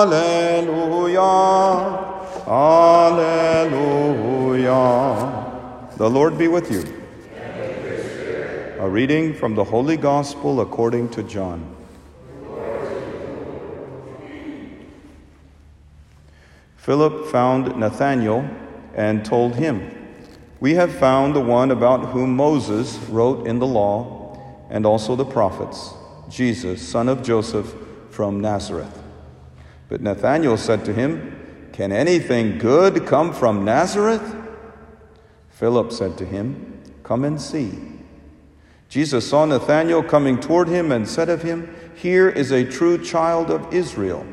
Alleluia. Alleluia. The Lord be with you. A reading from the Holy Gospel according to John. Philip found Nathanael and told him, We have found the one about whom Moses wrote in the law and also the prophets, Jesus, son of Joseph from Nazareth. But Nathanael said to him, Can anything good come from Nazareth? Philip said to him, Come and see. Jesus saw Nathanael coming toward him and said of him, Here is a true child of Israel.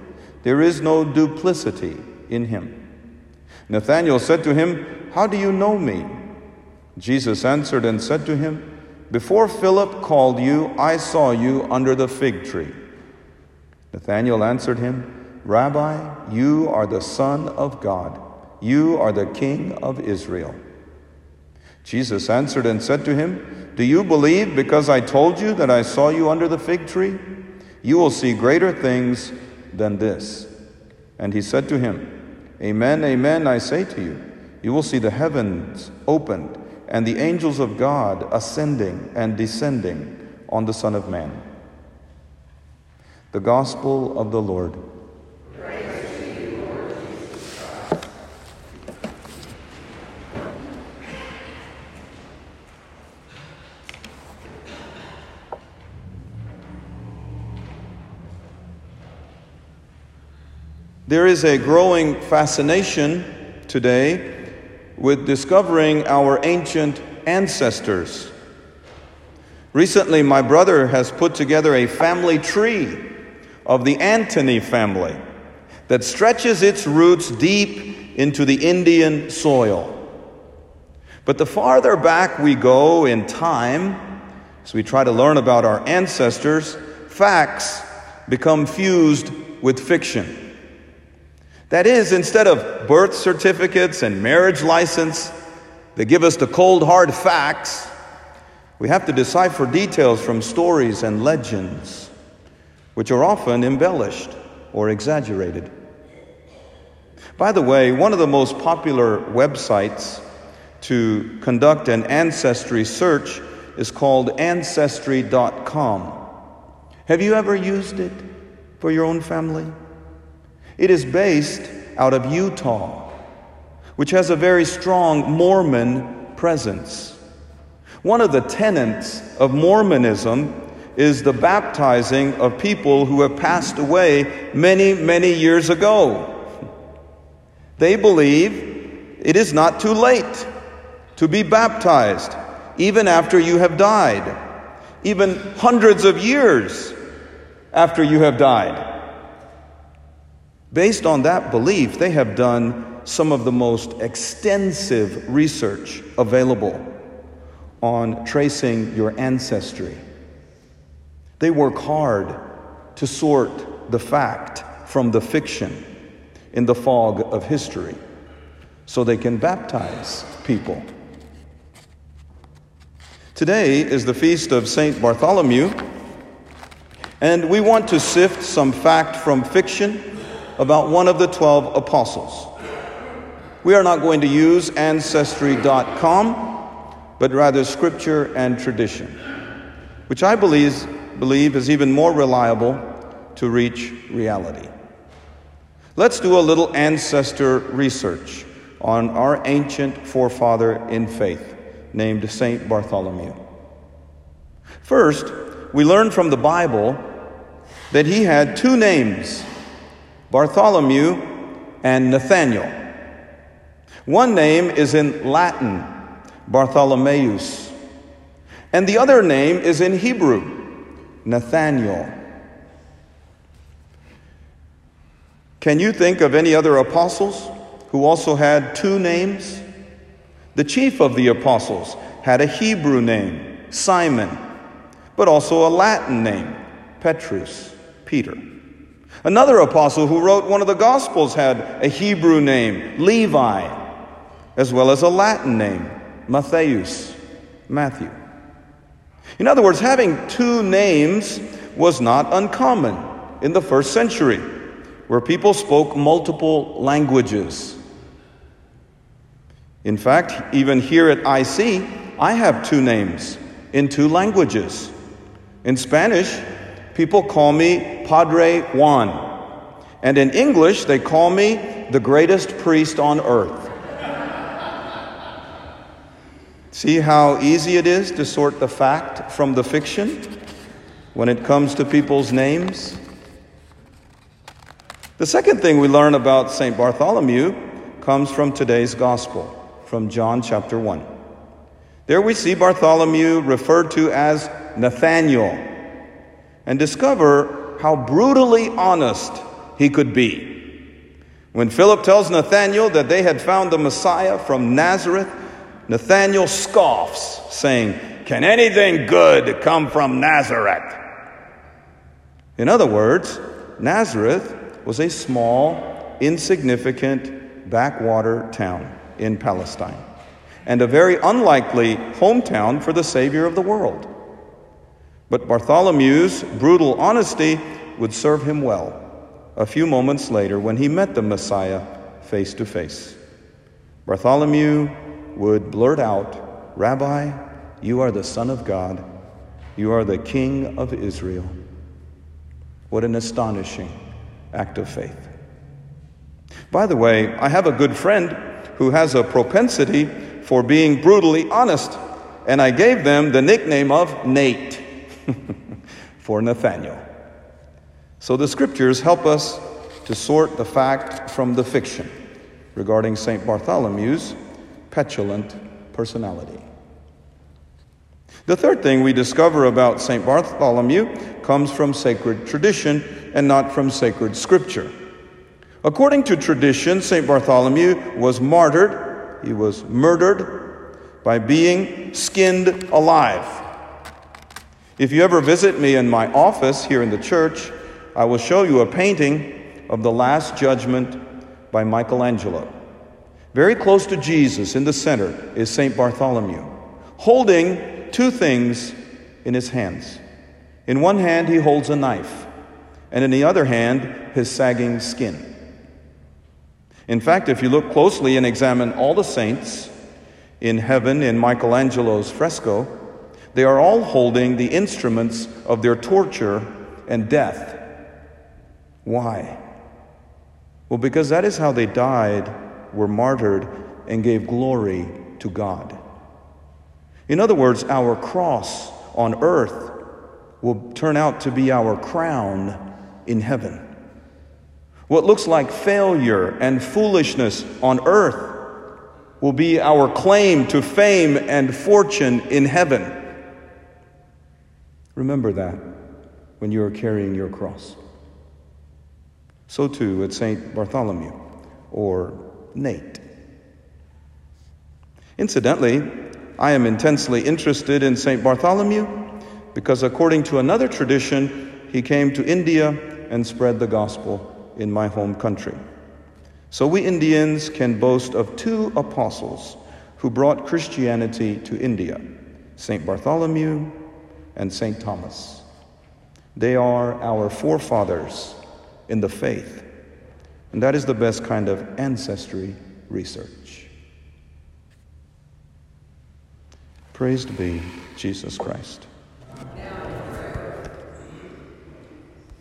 There is no duplicity in him. Nathanael said to him, How do you know me? Jesus answered and said to him, Before Philip called you, I saw you under the fig tree. Nathanael answered him, Rabbi, you are the Son of God. You are the King of Israel. Jesus answered and said to him, Do you believe because I told you that I saw you under the fig tree? You will see greater things than this. And he said to him, Amen, amen, I say to you, you will see the heavens opened and the angels of God ascending and descending on the Son of Man. The Gospel of the Lord. There is a growing fascination today with discovering our ancient ancestors. Recently, my brother has put together a family tree of the Antony family that stretches its roots deep into the Indian soil. But the farther back we go in time, as we try to learn about our ancestors, facts become fused with fiction. That is, instead of birth certificates and marriage license that give us the cold, hard facts, we have to decipher details from stories and legends, which are often embellished or exaggerated. By the way, one of the most popular websites to conduct an ancestry search is called Ancestry.com. Have you ever used it for your own family? It is based out of Utah, which has a very strong Mormon presence. One of the tenets of Mormonism is the baptizing of people who have passed away many, many years ago. They believe it is not too late to be baptized, even after you have died, even hundreds of years after you have died. Based on that belief, they have done some of the most extensive research available on tracing your ancestry. They work hard to sort the fact from the fiction in the fog of history so they can baptize people. Today is the feast of St. Bartholomew, and we want to sift some fact from fiction about one of the 12 apostles. We are not going to use ancestry.com, but rather scripture and tradition, which I believe, believe is even more reliable to reach reality. Let's do a little ancestor research on our ancient forefather in faith named Saint Bartholomew. First, we learn from the Bible that he had two names Bartholomew and Nathaniel. One name is in Latin, Bartholomeus, and the other name is in Hebrew, Nathaniel. Can you think of any other apostles who also had two names? The chief of the apostles had a Hebrew name, Simon, but also a Latin name, Petrus, Peter. Another apostle who wrote one of the Gospels had a Hebrew name, Levi, as well as a Latin name, Matthäus, Matthew. In other words, having two names was not uncommon in the first century. where people spoke multiple languages. In fact, even here at IC, I have two names in two languages. In Spanish, people call me Padre Juan. And in English, they call me the greatest priest on earth. See how easy it is to sort the fact from the fiction when it comes to people's names? The second thing we learn about St. Bartholomew comes from today's gospel, from John chapter 1. There we see Bartholomew referred to as Nathaniel and discover how brutally honest he could be. When Philip tells Nathanael that they had found the Messiah from Nazareth, Nathanael scoffs, saying, Can anything good come from Nazareth? In other words, Nazareth was a small, insignificant backwater town in Palestine, and a very unlikely hometown for the Savior of the world. But Bartholomew's brutal honesty would serve him well a few moments later when he met the Messiah face to face. Bartholomew would blurt out, Rabbi, you are the Son of God, you are the King of Israel. What an astonishing act of faith. By the way, I have a good friend who has a propensity for being brutally honest, and I gave them the nickname of Nate for Nathaniel. So the scriptures help us to sort the fact from the fiction regarding St. Bartholomew's petulant personality. The third thing we discover about St. Bartholomew comes from sacred tradition and not from sacred scripture. According to tradition, St. Bartholomew was martyred, he was murdered by being skinned alive. If you ever visit me in my office here in the church, I will show you a painting of the Last Judgment by Michelangelo. Very close to Jesus in the center is St. Bartholomew, holding two things in his hands. In one hand, he holds a knife, and in the other hand, his sagging skin. In fact, if you look closely and examine all the saints in heaven in Michelangelo's fresco, they are all holding the instruments of their torture and death why? Well, because that is how they died, were martyred, and gave glory to God. In other words, our cross on earth will turn out to be our crown in heaven. What looks like failure and foolishness on earth will be our claim to fame and fortune in heaven. Remember that when you are carrying your cross. So too at St. Bartholomew or Nate. Incidentally, I am intensely interested in St. Bartholomew because, according to another tradition, he came to India and spread the gospel in my home country. So we Indians can boast of two apostles who brought Christianity to India St. Bartholomew and St. Thomas. They are our forefathers in the faith. And that is the best kind of ancestry research. Praised be Jesus Christ.